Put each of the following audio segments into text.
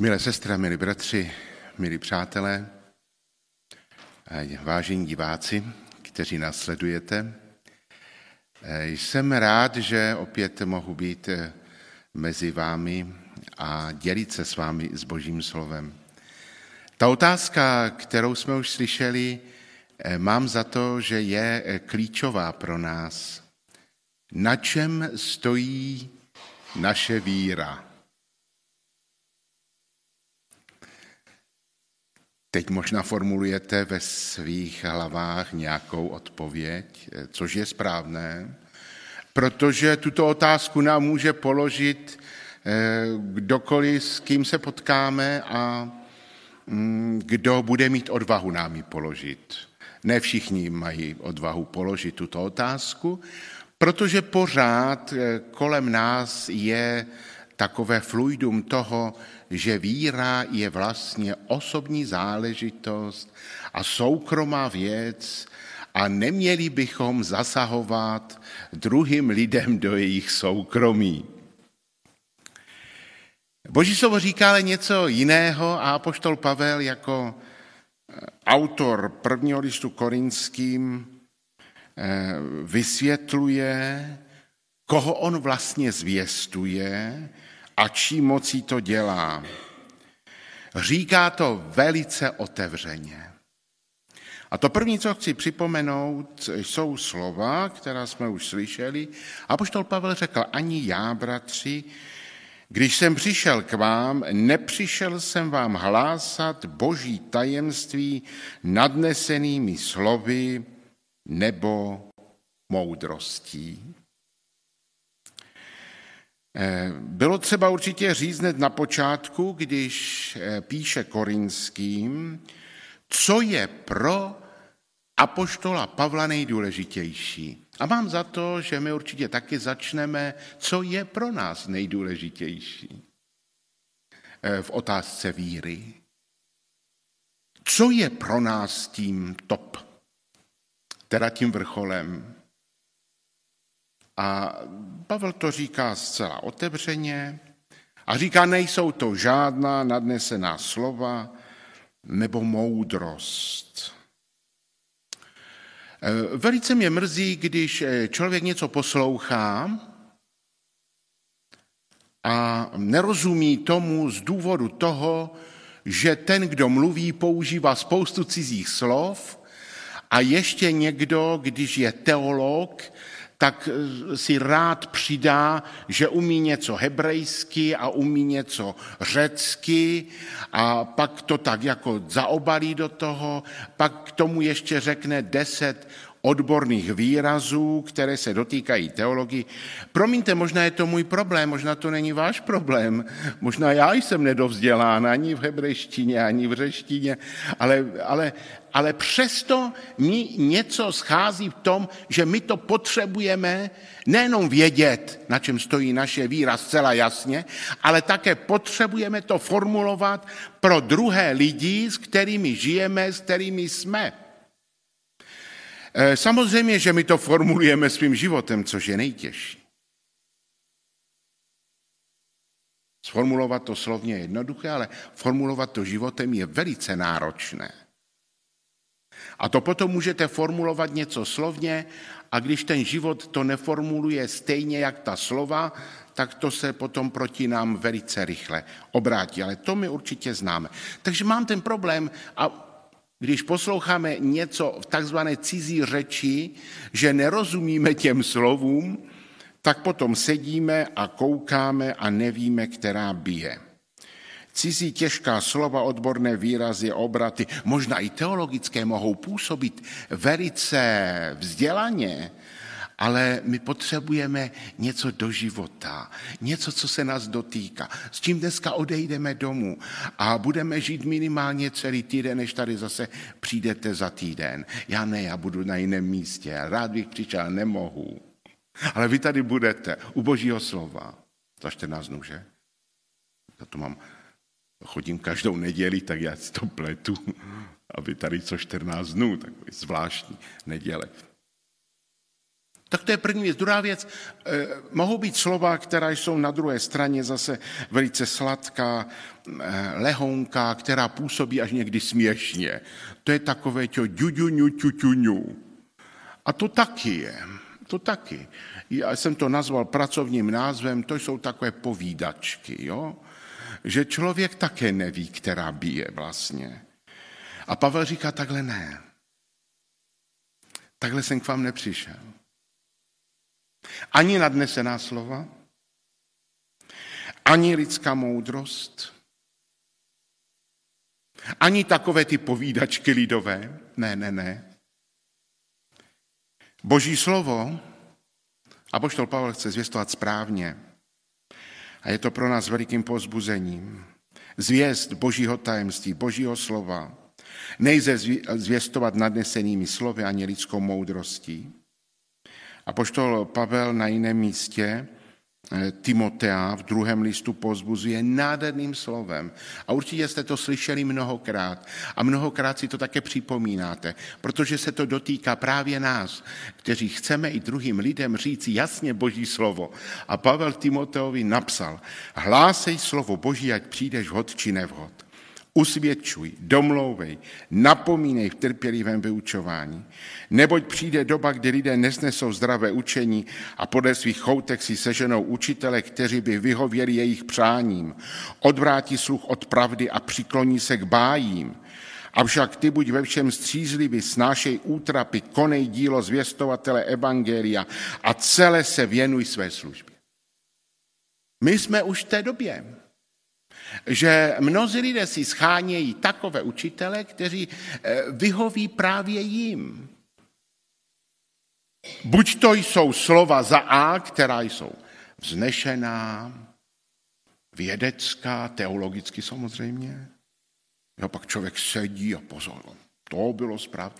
Milé sestry, milí bratři, milí přátelé, vážení diváci, kteří nás sledujete, jsem rád, že opět mohu být mezi vámi a dělit se s vámi s Božím slovem. Ta otázka, kterou jsme už slyšeli, mám za to, že je klíčová pro nás. Na čem stojí naše víra? Teď možná formulujete ve svých hlavách nějakou odpověď, což je správné, protože tuto otázku nám může položit eh, kdokoliv, s kým se potkáme a mm, kdo bude mít odvahu nám ji položit. Ne všichni mají odvahu položit tuto otázku, protože pořád eh, kolem nás je takové fluidum toho, že víra je vlastně osobní záležitost a soukromá věc a neměli bychom zasahovat druhým lidem do jejich soukromí. Boží slovo říká ale něco jiného a apoštol Pavel jako eh, autor prvního listu korinským eh, vysvětluje, koho on vlastně zvěstuje a čí mocí to dělá. Říká to velice otevřeně. A to první, co chci připomenout, jsou slova, která jsme už slyšeli. A poštol Pavel řekl, ani já, bratři, když jsem přišel k vám, nepřišel jsem vám hlásat boží tajemství nadnesenými slovy nebo moudrostí. Eh, bylo třeba určitě říznet na počátku, když eh, píše Korinským, co je pro apoštola Pavla nejdůležitější. A mám za to, že my určitě taky začneme, co je pro nás nejdůležitější eh, v otázce víry. Co je pro nás tím top, teda tím vrcholem? A Pavel to říká zcela otevřeně a říká, nejsou to žádná nadnesená slova nebo moudrost. E, velice mě mrzí, když e, člověk něco poslouchá a nerozumí tomu z důvodu toho, že ten, kdo mluví, používá spoustu cizích slov a ještě někdo, když je teolog, tak eh, si rád přidá, že umí něco hebrejsky a umí něco řecky a pak to tak jako zaobalí do toho, pak k tomu ještě řekne deset odborných výrazů, které se dotýkají teologii. Promiňte, možná je to můj problém, možná to není váš problém, možná já jsem nedovzdělán ani v hebrejštině, ani v řeštině, ale, ale, ale přesto mi něco schází v tom, že my to potřebujeme nejenom vědět, na čem stojí naše víra zcela jasně, ale také potřebujeme to formulovat pro druhé lidi, s kterými žijeme, s kterými jsme. Eh, samozřejmě, že my to formulujeme svým životem, což je nejtěžší. Sformulovat to slovně je jednoduché, ale formulovat to životem je velice náročné. A to potom můžete formulovat něco slovně a když ten život to neformuluje stejně jak ta slova, tak to se potom proti nám velice rychle obrátí. Ale to my určitě známe. Takže mám ten problém a když posloucháme něco v takzvané cizí řeči, že nerozumíme těm slovům, tak potom sedíme a koukáme a nevíme, která bije. Cizí těžká slova, odborné výrazy, obraty, možná i teologické, mohou působit velice vzdělaně, ale my potřebujeme něco do života, něco, co se nás dotýká, s čím dneska odejdeme domů a budeme žít minimálně celý týden, než tady zase přijdete za týden. Já ne, já budu na jiném místě, rád bych přišel, nemohu. Ale vy tady budete u božího slova. Za 14 dnů, že? Já to mám, chodím každou neděli, tak já si to pletu. A vy tady co 14 dnů, takový zvláštní neděle. Tak to je první věc. Druhá věc, eh, mohou být slova, která jsou na druhé straně zase velice sladká, eh, lehonká, která působí až někdy směšně. To je takové to ďuďuňu, ťuťuňu. A to taky je. To taky. Já jsem to nazval pracovním názvem, to jsou takové povídačky, jo? Že člověk také neví, která bije vlastně. A Pavel říká, takhle ne. Takhle jsem k vám nepřišel. Ani nadnesená slova, ani lidská moudrost, ani takové ty povídačky lidové. Ne, ne, ne. Boží slovo, a poštol Pavel chce zvěstovat správně, a je to pro nás velikým pozbuzením. Zvěst Božího tajemství, Božího slova, nejde zvěstovat nadnesenými slovy ani lidskou moudrostí, a poštol Pavel na jiném místě Timotea v druhém listu pozbuzuje nádherným slovem. A určitě jste to slyšeli mnohokrát. A mnohokrát si to také připomínáte, protože se to dotýká právě nás, kteří chceme i druhým lidem říct jasně Boží slovo. A Pavel Timoteovi napsal, hlásej slovo Boží, ať přijdeš vhod či nevhod. Usvědčuj, domlouvej, napomínej v trpělivém vyučování. Neboť přijde doba, kdy lidé nesnesou zdravé učení a podle svých choutek si seženou učitele, kteří by vyhověli jejich přáním. Odvrátí sluch od pravdy a přikloní se k bájím. Avšak ty buď ve všem střízlivý, snášej útrapy, konej dílo zvěstovatele Evangelia a celé se věnuj své službě. My jsme už v té době že mnozí lidé si schánějí takové učitele, kteří eh, vyhoví právě jim. Buď to jsou slova za A, která jsou vznešená, vědecká, teologicky samozřejmě. Jo, pak člověk sedí a pozor, to bylo správně.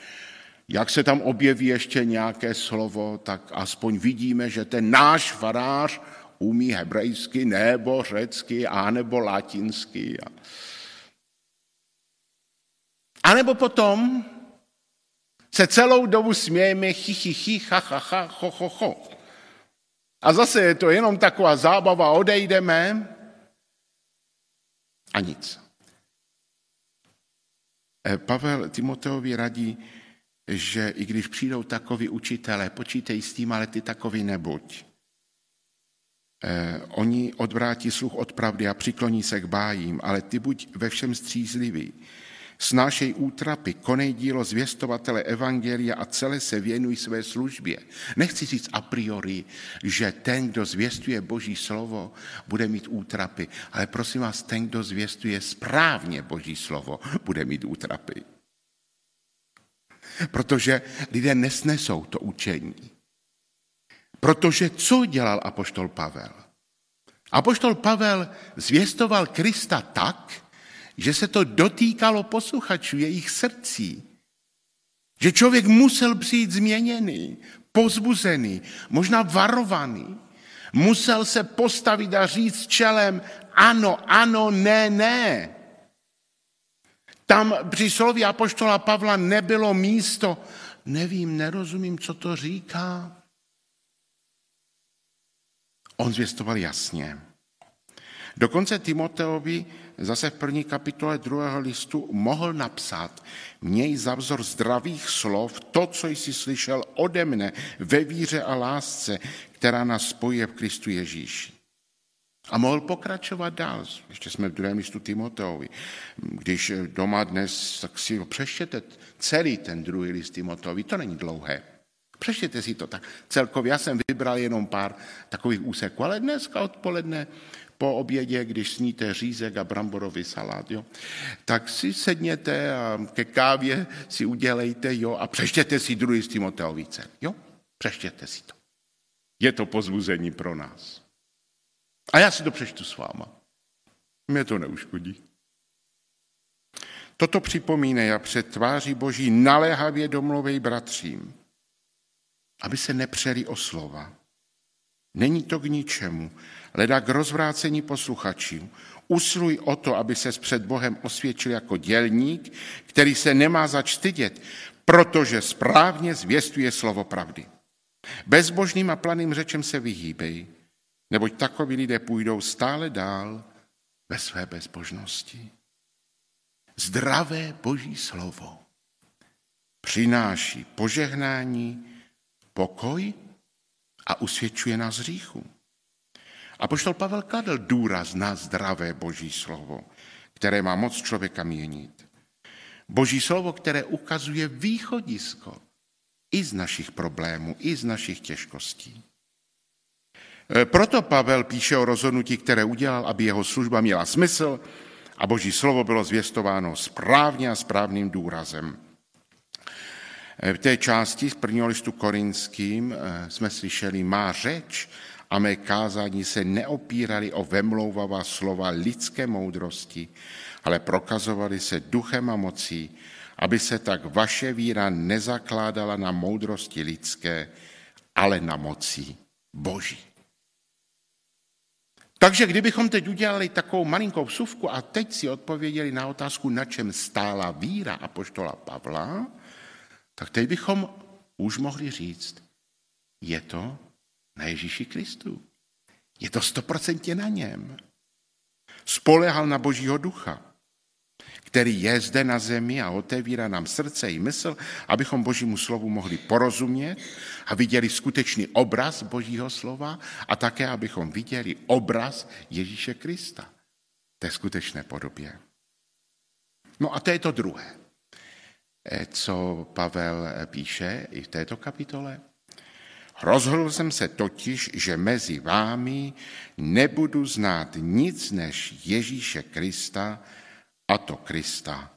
Jak se tam objeví ještě nějaké slovo, tak aspoň vidíme, že ten náš farář umí hebrejsky nebo řecky, anebo latinsky. A nebo potom se celou dobu smějeme chi, chi, chi, cha, cha, cha, cho, cho, cho. A zase je to jenom taková zábava, odejdeme a nic. Eh, Pavel Timoteovi radí, že i když přijdou takoví učitelé, počítej s tím, ale ty takový nebuď. Eh, oni odvrátí sluch od pravdy a přikloní se k bájím, ale ty buď ve všem střízlivý. Snášej útrapy, konej dílo zvěstovatele Evangelia a celé se věnuj své službě. Nechci říct a priori, že ten, kdo zvěstuje Boží slovo, bude mít útrapy, ale prosím vás, ten, kdo zvěstuje správně Boží slovo, bude mít útrapy. Protože lidé nesnesou to učení. Protože co dělal apoštol Pavel? Apoštol Pavel zvěstoval Krista tak, že se to dotýkalo posluchačů, jejich srdcí. Že člověk musel přijít změněný, pozbuzený, možná varovaný. Musel se postavit a říct čelem ano, ano, ne, ne. Tam při slově Apoštola Pavla nebylo místo, nevím, nerozumím, co to říká. On zvěstoval jasně. Dokonce Timoteovi zase v první kapitole druhého listu mohl napsat, měj za vzor zdravých slov to, co jsi slyšel ode mne ve víře a lásce, která nás spojuje v Kristu Ježíši. A mohl pokračovat dál. Ještě jsme v druhém listu Timoteovi. Když doma dnes, tak si ho přeštěte celý ten druhý list Timoteovi. To není dlouhé. Přeštěte si to tak celkově. Já jsem vybral jenom pár takových úseků, ale dneska odpoledne po obědě, když sníte řízek a bramborový salát, jo, tak si sedněte a ke kávě si udělejte, jo, a přeštěte si druhý z Timoteovice, jo, přeštěte si to. Je to pozbuzení pro nás. A já si to přečtu s váma. Mě to neuškodí. Toto připomínej a před tváří Boží naléhavě domluvej bratřím, aby se nepřeli o slova. Není to k ničemu, leda k rozvrácení posluchačů. Usluj o to, aby se před Bohem osvědčil jako dělník, který se nemá zač stydět, protože správně zvěstuje slovo pravdy. Bezbožným a planým řečem se vyhýbej, neboť takoví lidé půjdou stále dál ve své bezbožnosti. Zdravé boží slovo přináší požehnání, pokoj a usvědčuje nás hříchu. A poštol Pavel kladl důraz na zdravé boží slovo, které má moc člověka měnit. Boží slovo, které ukazuje východisko i z našich problémů, i z našich těžkostí. E, proto Pavel píše o rozhodnutí, které udělal, aby jeho služba měla smysl a boží slovo bylo zvěstováno správně a správným důrazem. E, v té části z prvního listu korinským e, jsme slyšeli, má řeč a mé kázání se neopírali o vemlouvavá slova lidské moudrosti, ale prokazovali se duchem a mocí, aby se tak vaše víra nezakládala na moudrosti lidské, ale na moci Boží. Takže kdybychom teď udělali takovou malinkou vsuvku a teď si odpověděli na otázku, na čem stála víra apoštola Pavla, tak teď bychom už mohli říct, je to na Ježíši Kristu. Je to stoprocentně na něm. Spolehal na Božího ducha který je zde na zemi a otevírá nám srdce i mysl, abychom Božímu slovu mohli porozumět a viděli skutečný obraz Božího slova a také, abychom viděli obraz Ježíše Krista té skutečné podobě. No a to je to druhé, co Pavel eh, píše i v této kapitole. Rozhodl jsem se totiž, že mezi vámi nebudu znát nic než Ježíše Krista, a to Krista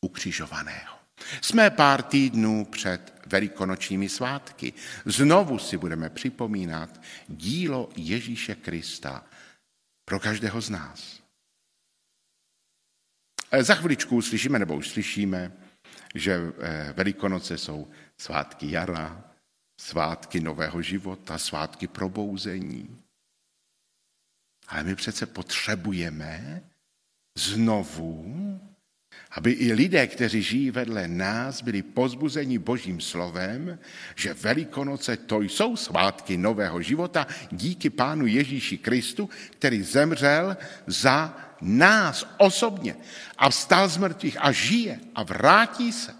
ukřižovaného. Jsme pár týdnů před velikonočními svátky. Znovu si budeme připomínat dílo Ježíše Krista pro každého z nás. E, za chviličku slyšíme, nebo už slyšíme, že e, Velikonoce jsou svátky jara, svátky nového života, svátky probouzení. Ale my přece potřebujeme znovu, aby i lidé, kteří žijí vedle nás, byli pozbuzeni Božím slovem, že Velikonoce to jsou svátky nového života díky Pánu Ježíši Kristu, který zemřel za nás osobně a vstal z mrtvých a žije a vrátí se.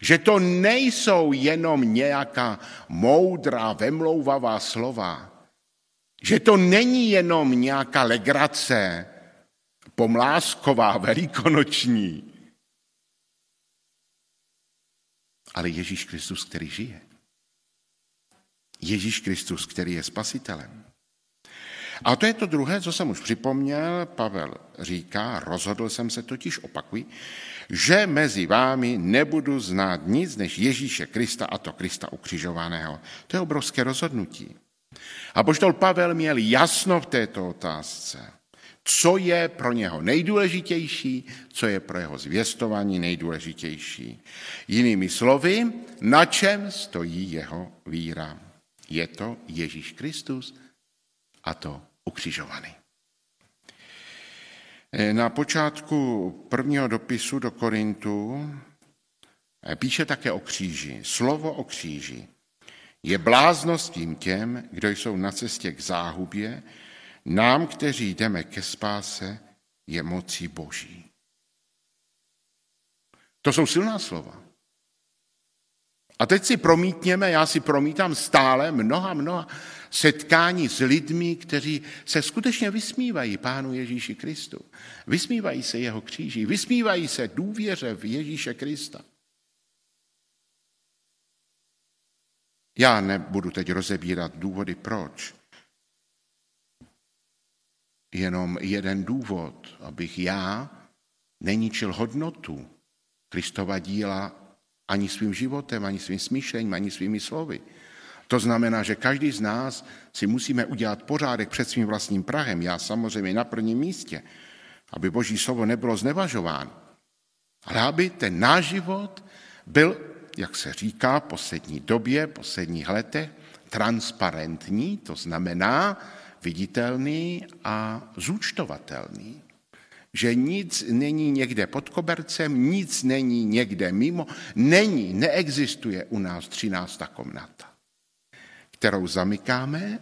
Že to nejsou jenom nějaká moudrá, vemlouvavá slova. Že to není jenom nějaká legrace, pomlásková, velikonoční. Ale Ježíš Kristus, který žije. Ježíš Kristus, který je spasitelem. A to je to druhé, co jsem už připomněl. Pavel říká, rozhodl jsem se totiž, opakuj, že mezi vámi nebudu znát nic než Ježíše Krista a to Krista ukřižovaného. To je obrovské rozhodnutí. A poštol Pavel měl jasno v této otázce co je pro něho nejdůležitější, co je pro jeho zvěstování nejdůležitější. Jinými slovy, na čem stojí jeho víra. Je to Ježíš Kristus a to ukřižovaný. Na počátku prvního dopisu do Korintu píše také o kříži. Slovo o kříži je bláznostím těm, kdo jsou na cestě k záhubě, nám, kteří jdeme ke spáse, je mocí Boží. To jsou silná slova. A teď si promítněme, já si promítám stále mnoha, mnoha setkání s lidmi, kteří se skutečně vysmívají Pánu Ježíši Kristu. Vysmívají se jeho kříži, vysmívají se důvěře v Ježíše Krista. Já nebudu teď rozebírat důvody, proč jenom jeden důvod, abych já neničil hodnotu Kristova díla ani svým životem, ani svým smýšlením, ani svými slovy. To znamená, že každý z nás si musíme udělat pořádek před svým vlastním Prahem. Já samozřejmě na prvním místě, aby Boží slovo nebylo znevažováno. Ale aby ten náš život byl, jak se říká v poslední době, v posledních letech, transparentní, to znamená, viditelný a zúčtovatelný. Že nic není někde pod kobercem, nic není někde mimo, není, neexistuje u nás třinácta komnata. Kterou zamykáme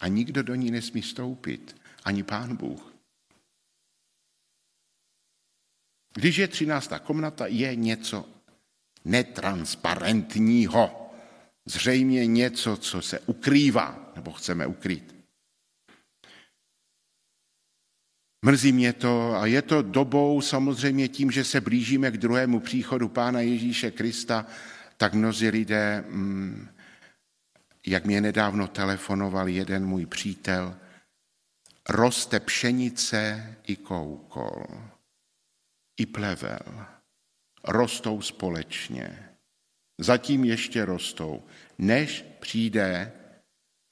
a nikdo do ní nesmí stoupit, ani pán Bůh. Když je třináctá komnata, je něco netransparentního. Zřejmě něco, co se ukrývá, nebo chceme ukrýt. Mrzí mě to a je to dobou samozřejmě tím, že se blížíme k druhému příchodu Pána Ježíše Krista, tak mnozí lidé, mm, jak mě nedávno telefonoval jeden můj přítel, roste pšenice i koukol, i plevel. Rostou společně. Zatím ještě rostou, než přijde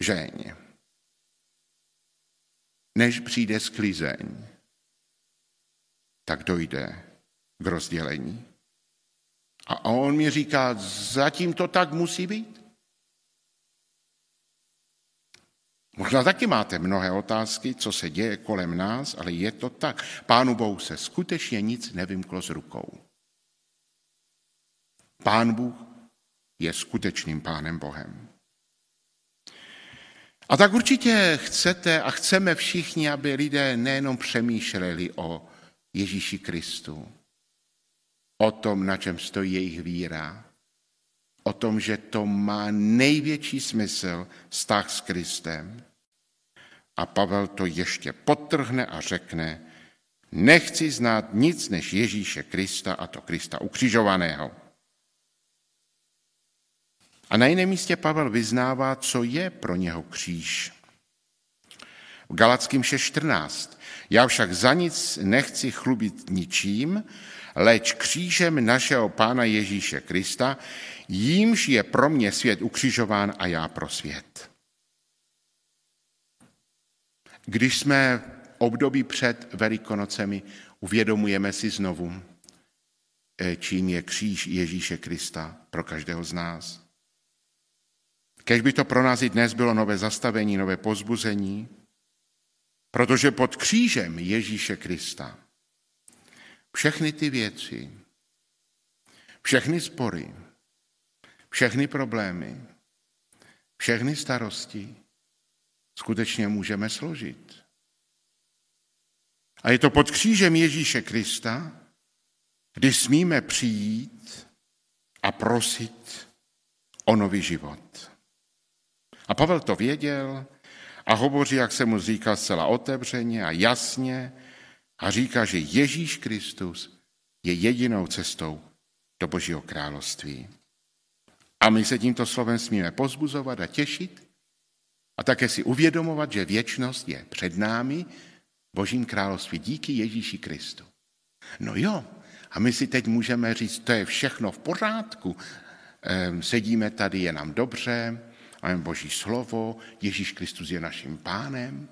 žeň než přijde sklizeň, tak dojde k rozdělení. A on mi říká, zatím to tak musí být. Možná taky máte mnohé otázky, co se děje kolem nás, ale je to tak. Pánu Bohu se skutečně nic nevymklo z rukou. Pán Bůh je skutečným Pánem Bohem. A tak určitě chcete a chceme všichni, aby lidé nejenom přemýšleli o Ježíši Kristu, o tom, na čem stojí jejich víra, o tom, že to má největší smysl vztah s Kristem. A Pavel to ještě potrhne a řekne, nechci znát nic než Ježíše Krista a to Krista ukřižovaného. A na jiném místě Pavel vyznává, co je pro něho kříž. V Galackým 6.14. Já však za nic nechci chlubit ničím, leč křížem našeho Pána Ježíše Krista, jímž je pro mě svět ukřižován a já pro svět. Když jsme v období před Velikonocemi, uvědomujeme si znovu, eh, čím je kříž Ježíše Krista pro každého z nás. Kež by to pro nás i dnes bylo nové zastavení, nové pozbuzení, protože pod křížem Ježíše Krista všechny ty věci, všechny spory, všechny problémy, všechny starosti skutečně můžeme složit. A je to pod křížem Ježíše Krista, kdy smíme přijít a prosit o nový život. A Pavel to věděl a hovoří, jak se mu říká, zcela otevřeně a jasně a říká, že Ježíš Kristus je jedinou cestou do Božího království. A my se tímto slovem smíme pozbuzovat a těšit a také si uvědomovat, že věčnost je před námi Božím království díky Ježíši Kristu. No jo, a my si teď můžeme říct, to je všechno v pořádku, ehm, sedíme tady, je nám dobře, máme Boží slovo, Ježíš Kristus je naším pánem,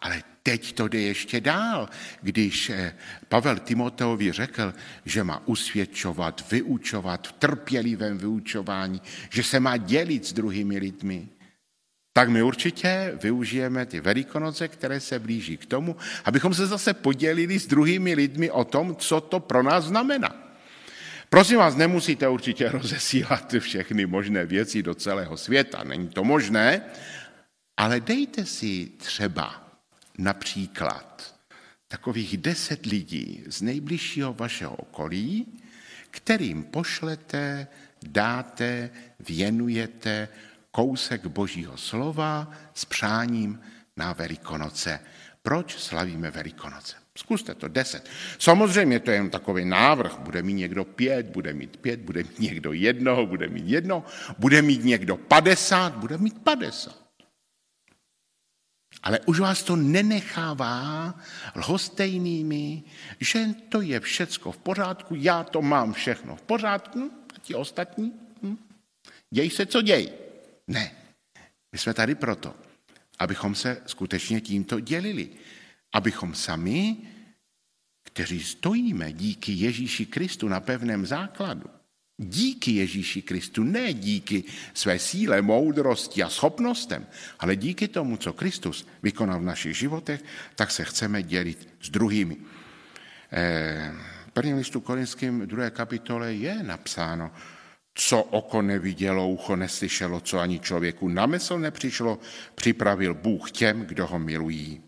ale teď to jde ještě dál, když eh, Pavel Timoteovi řekl, že má usvědčovat, vyučovat v trpělivém vyučování, že se má dělit s druhými lidmi, tak my určitě využijeme ty velikonoce, které se blíží k tomu, abychom se zase podělili s druhými lidmi o tom, co to pro nás znamená. Prosím vás, nemusíte určitě rozesílat všechny možné věci do celého světa, není to možné, ale dejte si třeba například takových deset lidí z nejbližšího vašeho okolí, kterým pošlete, dáte, věnujete kousek Božího slova s přáním na Velikonoce. Proč slavíme Velikonoce? Zkuste to, deset. Samozřejmě to je jen takový návrh. Bude mít někdo pět, bude mít pět, bude mít někdo jednoho, bude mít jedno, bude mít někdo padesát, bude mít padesát. Ale už vás to nenechává lhostejnými, že to je všecko v pořádku, já to mám všechno v pořádku, a ti ostatní, hm? děj se, co děj. Ne, my jsme tady proto, abychom se skutečně tímto dělili abychom sami, kteří stojíme díky Ježíši Kristu na pevném základu, díky Ježíši Kristu, ne díky své síle, moudrosti a schopnostem, ale díky tomu, co Kristus vykonal v našich životech, tak se chceme dělit s druhými. Eh, v prvním listu korinským druhé kapitole je napsáno, co oko nevidělo, ucho neslyšelo, co ani člověku na mysl nepřišlo, připravil Bůh těm, kdo ho milují.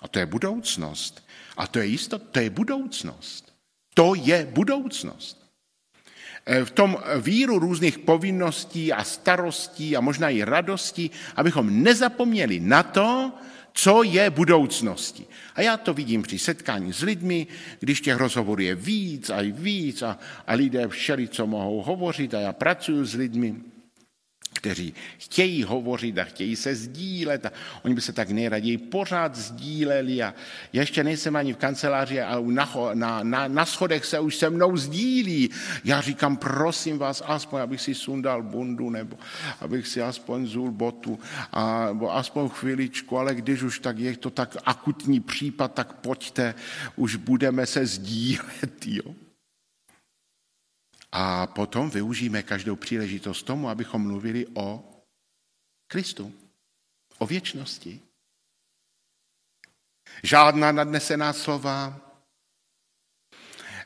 A to je budoucnost. A to je jistot, to je budoucnost. To je budoucnost. E, v tom víru různých povinností a starostí a možná i radostí, abychom nezapomněli na to, co je budoucnosti. A já to vidím při setkání s lidmi, když těch rozhovorů je víc a víc a, a lidé všeli, co mohou hovořit a já pracuji s lidmi kteří chtějí hovořit a chtějí se sdílet a oni by se tak nejraději pořád sdíleli a já ještě nejsem ani v kanceláři a na, na, na, na schodech se už se mnou sdílí. Já říkám, prosím vás, aspoň abych si sundal bundu nebo abych si aspoň zul botu a, nebo aspoň chviličku, ale když už tak je to tak akutní případ, tak pojďte, už budeme se sdílet. Jo. A potom využijeme každou příležitost tomu, abychom mluvili o Kristu, o věčnosti. Žádná nadnesená slova,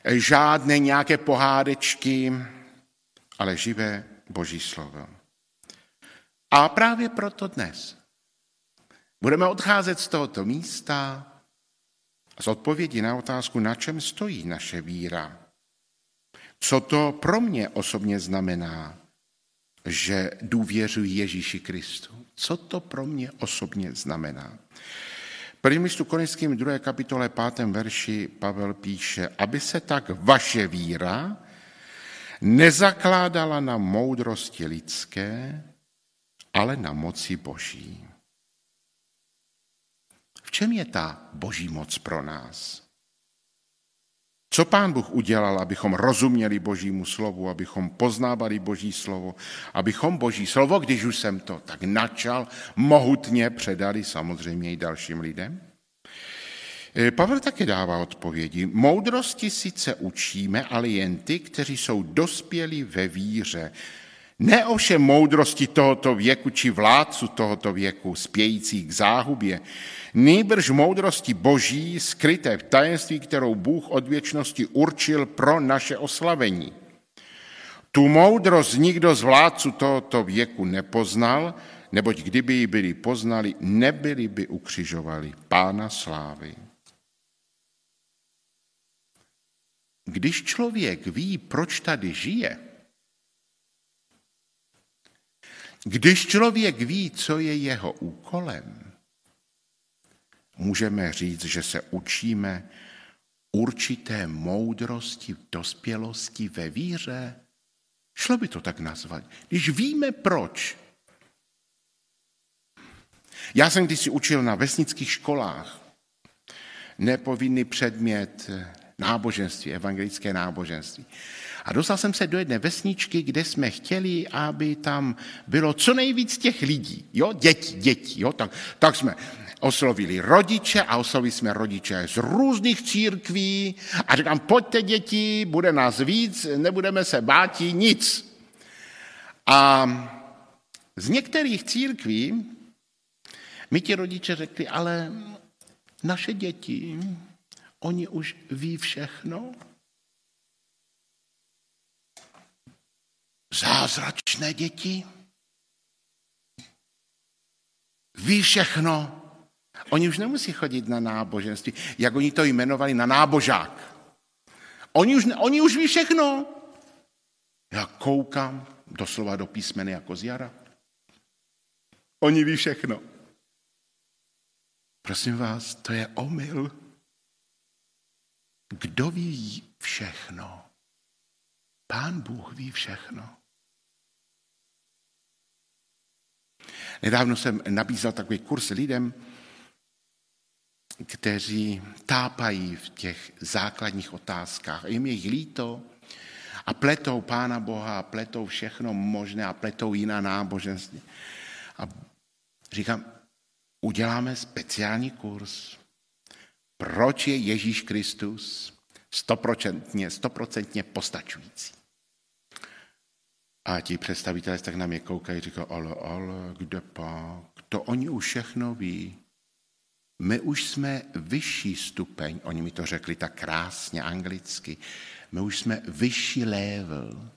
žádné nějaké pohádečky, ale živé Boží slovo. A právě proto dnes budeme odcházet z tohoto místa z odpovědi na otázku, na čem stojí naše víra. Co to pro mě osobně znamená, že důvěřuji Ježíši Kristu? Co to pro mě osobně znamená? Prvním listu Korinským 2. kapitole 5. verši Pavel píše, aby se tak vaše víra nezakládala na moudrosti lidské, ale na moci Boží. V čem je ta Boží moc pro nás? Co pán Bůh udělal, abychom rozuměli Božímu slovu, abychom poznávali Boží slovo, abychom Boží slovo, když už jsem to tak načal, mohutně předali samozřejmě i dalším lidem? E, Pavel také dává odpovědi. Moudrosti sice učíme, ale jen ty, kteří jsou dospělí ve víře. Ne ovšem moudrosti tohoto věku či vládců tohoto věku, spějící k záhubě, nýbrž moudrosti boží, skryté v tajemství, kterou Bůh od věčnosti určil pro naše oslavení. Tu moudrost nikdo z vládců tohoto věku nepoznal, neboť kdyby ji byli poznali, nebyli by ukřižovali pána slávy. Když člověk ví, proč tady žije, když člověk ví, co je jeho úkolem, můžeme říct, že se učíme určité moudrosti, dospělosti ve víře. Šlo by to tak nazvat. Když víme proč. Já jsem když si učil na vesnických školách nepovinný předmět náboženství, evangelické náboženství. A dostal jsem se do jedné vesničky, kde jsme chtěli, aby tam bylo co nejvíc těch lidí, jo, děti, děti, jo, tak, tak jsme oslovili rodiče a oslovili jsme rodiče z různých církví a říkám, pojďte děti, bude nás víc, nebudeme se bát nic. A z některých církví mi ti rodiče řekli, ale naše děti, oni už ví všechno. Zázračné děti. Ví všechno. Oni už nemusí chodit na náboženství, jak oni to jmenovali, na nábožák. Oni už, oni už ví všechno. Já koukám doslova do písmeny jako z jara. Oni ví všechno. Prosím vás, to je omyl. Kdo ví všechno? Pán Bůh ví všechno. Nedávno jsem nabízel takový kurz lidem, kteří tápají v těch základních otázkách. Jim je jich líto a pletou Pána Boha, a pletou všechno možné a pletou jiná náboženství. A říkám, uděláme speciální kurz. Proč je Ježíš Kristus stoprocentně, stoprocentně postačující? A ti představitelé tak na mě koukají říkají, ale, ale, kde pak? To oni už všechno ví. My už jsme vyšší stupeň, oni mi to řekli tak krásně anglicky, my už jsme vyšší level.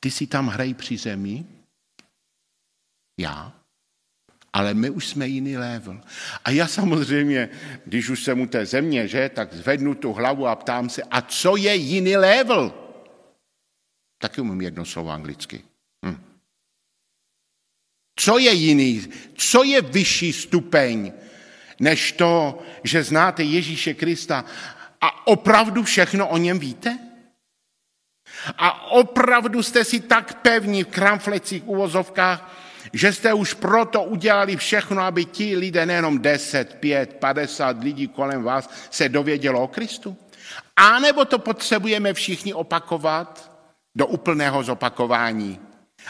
ty si tam hraj při zemi, já, ale my už jsme jiný level. A já samozřejmě, když už jsem u té země, že, tak zvednu tu hlavu a ptám se, a co je jiný level? Taky umím jedno slovo anglicky. Hm. Co je jiný? Co je vyšší stupeň, než to, že znáte Ježíše Krista a opravdu všechno o něm víte? A opravdu jste si tak pevní v kramflecích, uvozovkách, že jste už proto udělali všechno, aby ti lidé, nejenom 10, 5, 50 lidí kolem vás, se dovědělo o Kristu? A nebo to potřebujeme všichni opakovat do úplného zopakování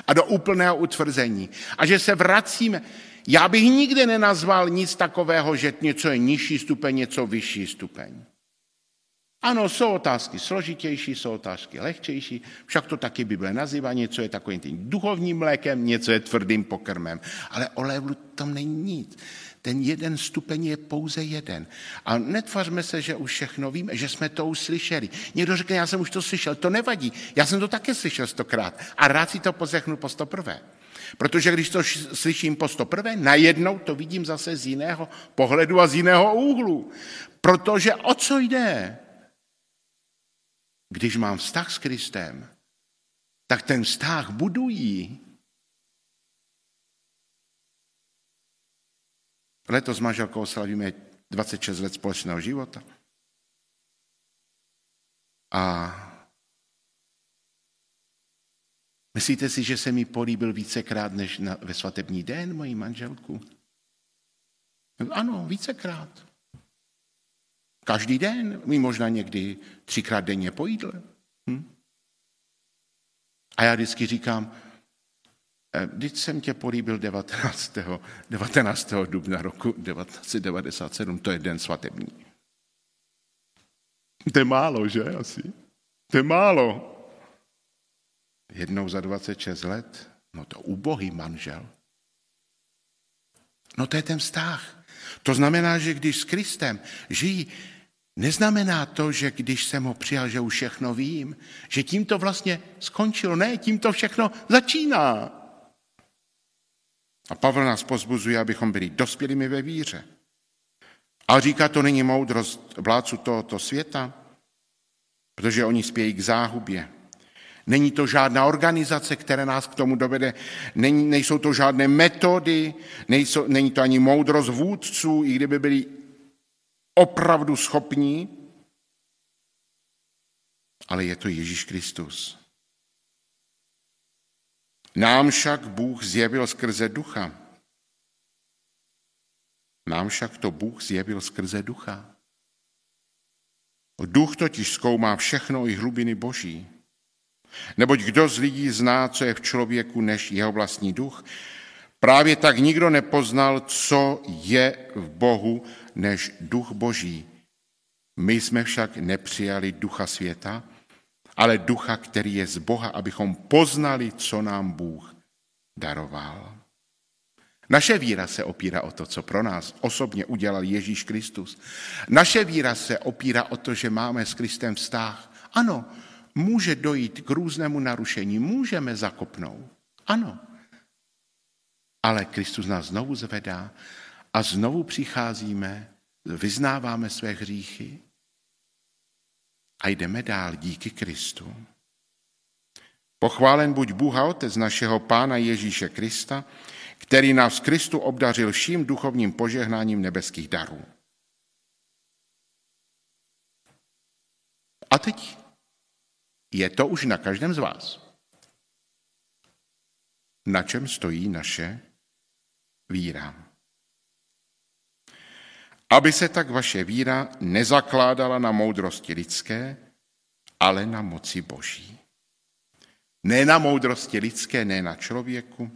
a do úplného utvrzení. A že se vracíme. Já bych nikdy nenazval nic takového, že něco je nižší stupeň, něco vyšší stupeň. Ano, jsou otázky složitější, jsou otázky lehčejší, však to taky Bible nazývá, něco je takovým tím duchovním mlékem, něco je tvrdým pokrmem. Ale o levelu tam není nic. Ten jeden stupeň je pouze jeden. A netvařme se, že už všechno víme, že jsme to už slyšeli. Někdo řekne, já jsem už to slyšel, to nevadí. Já jsem to také slyšel stokrát a rád si to poslechnu po sto prvé. Protože když to slyším po sto prvé, najednou to vidím zase z jiného pohledu a z jiného úhlu. Protože o co jde? Když mám vztah s Kristem, tak ten vztah budují. Letos s manželkou slavíme 26 let společného života. A myslíte si, že se mi políbil vícekrát než na, ve svatební den, mojí manželku? Ano, vícekrát. Každý den, my možná někdy třikrát denně po jídle. Hm? A já vždycky říkám, eh, jsem tě políbil 19. 19. dubna roku 1997, to je den svatební. To je málo, že asi? To je málo. Jednou za 26 let, no to ubohý manžel. No to je ten vztah. To znamená, že když s Kristem žijí Neznamená to, že když jsem ho přijal, že už všechno vím, že tím to vlastně skončilo. Ne, tím to všechno začíná. A Pavel nás pozbuzuje, abychom byli dospělými ve víře. A říká, to není moudrost vládců tohoto světa, protože oni spějí k záhubě. Není to žádná organizace, která nás k tomu dovede, není, nejsou to žádné metody, nejsou, není to ani moudrost vůdců, i kdyby byli opravdu schopní, ale je to Ježíš Kristus. Nám však Bůh zjevil skrze ducha. Nám však to Bůh zjevil skrze ducha. Duch totiž zkoumá všechno i hlubiny boží. Neboť kdo z lidí zná, co je v člověku, než jeho vlastní duch, Právě tak nikdo nepoznal, co je v Bohu, než duch boží. My jsme však nepřijali ducha světa, ale ducha, který je z Boha, abychom poznali, co nám Bůh daroval. Naše víra se opírá o to, co pro nás osobně udělal Ježíš Kristus. Naše víra se opírá o to, že máme s Kristem vztah. Ano, může dojít k různému narušení, můžeme zakopnout. Ano, ale Kristus nás znovu zvedá a znovu přicházíme, vyznáváme své hříchy a jdeme dál díky Kristu. Pochválen buď Bůh a Otec našeho Pána Ježíše Krista, který nás Kristu obdařil vším duchovním požehnáním nebeských darů. A teď je to už na každém z vás. Na čem stojí naše víra. Aby se tak vaše víra nezakládala na moudrosti lidské, ale na moci boží. Ne na moudrosti lidské, ne na člověku,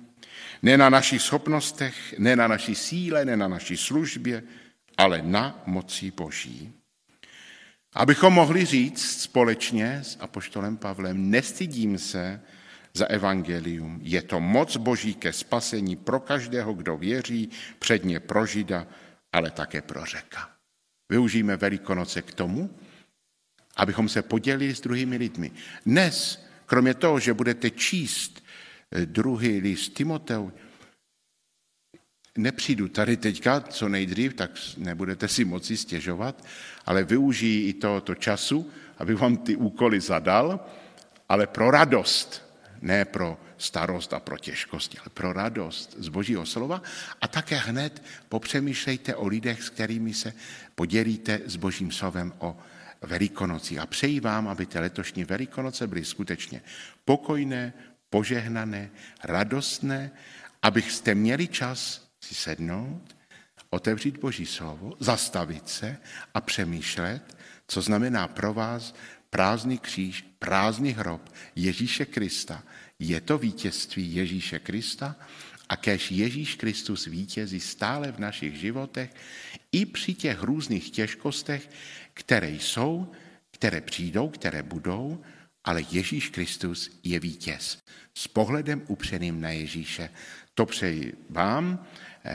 ne na našich schopnostech, ne na naší síle, ne na naší službě, ale na moci boží. Abychom mohli říct společně s apoštolem Pavlem, nestydím se, za evangelium. Je to moc boží ke spasení pro každého, kdo věří, předně pro žida, ale také pro řeka. Využijeme Velikonoce k tomu, abychom se podělili s druhými lidmi. Dnes, kromě toho, že budete číst eh, druhý list Timoteu, nepřijdu tady teďka co nejdřív, tak nebudete si moci stěžovat, ale využijí i tohoto času, aby vám ty úkoly zadal, ale pro radost, ne pro starost a pro těžkosti, ale pro radost z Božího slova a také hned popřemýšlejte o lidech, s kterými se podělíte s Božím slovem o Velikonoci. A přeji vám, aby ty letošní Velikonoce byly skutečně pokojné, požehnané, radostné, abyste měli čas si sednout, otevřít Boží slovo, zastavit se a přemýšlet, co znamená pro vás prázdný kříž, prázdný hrob Ježíše Krista. Je to vítězství Ježíše Krista a kež Ježíš Kristus vítězí stále v našich životech i při těch různých těžkostech, které jsou, které přijdou, které budou, ale Ježíš Kristus je vítěz. S pohledem upřeným na Ježíše. To přeji vám,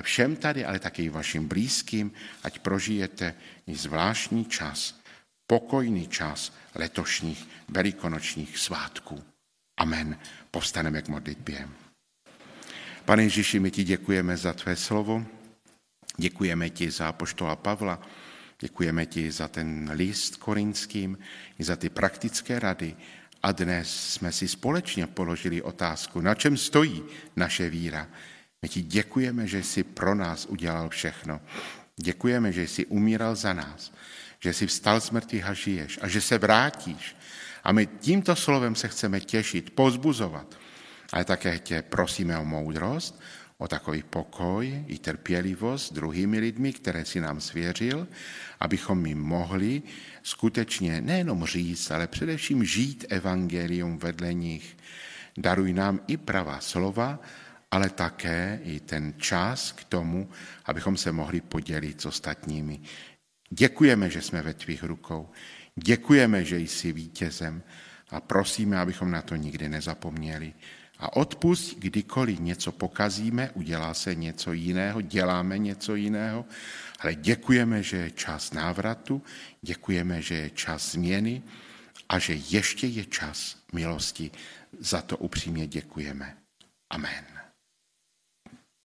všem tady, ale také i vašim blízkým, ať prožijete i zvláštní čas, pokojný čas letošních velikonočních svátků. Amen. Povstaneme k modlitbě. Pane Ježíši, my ti děkujeme za tvé slovo, děkujeme ti za poštola Pavla, děkujeme ti za ten list korinským i za ty praktické rady. A dnes jsme si společně položili otázku, na čem stojí naše víra. My ti děkujeme, že jsi pro nás udělal všechno. Děkujeme, že jsi umíral za nás, že jsi vstal z mrtvých a žiješ a že se vrátíš. A my tímto slovem se chceme těšit, pozbuzovat, ale také tě prosíme o moudrost, o takový pokoj i trpělivost s druhými lidmi, které si nám svěřil, abychom my mohli skutečně nejenom říct, ale především žít evangelium vedle nich. Daruj nám i pravá slova, ale také i ten čas k tomu, abychom se mohli podělit s ostatními. Děkujeme, že jsme ve tvých rukou. Děkujeme, že jsi vítězem a prosíme, abychom na to nikdy nezapomněli. A odpust, kdykoliv něco pokazíme, udělá se něco jiného, děláme něco jiného, ale děkujeme, že je čas návratu, děkujeme, že je čas změny a že ještě je čas milosti. Za to upřímně děkujeme. Amen.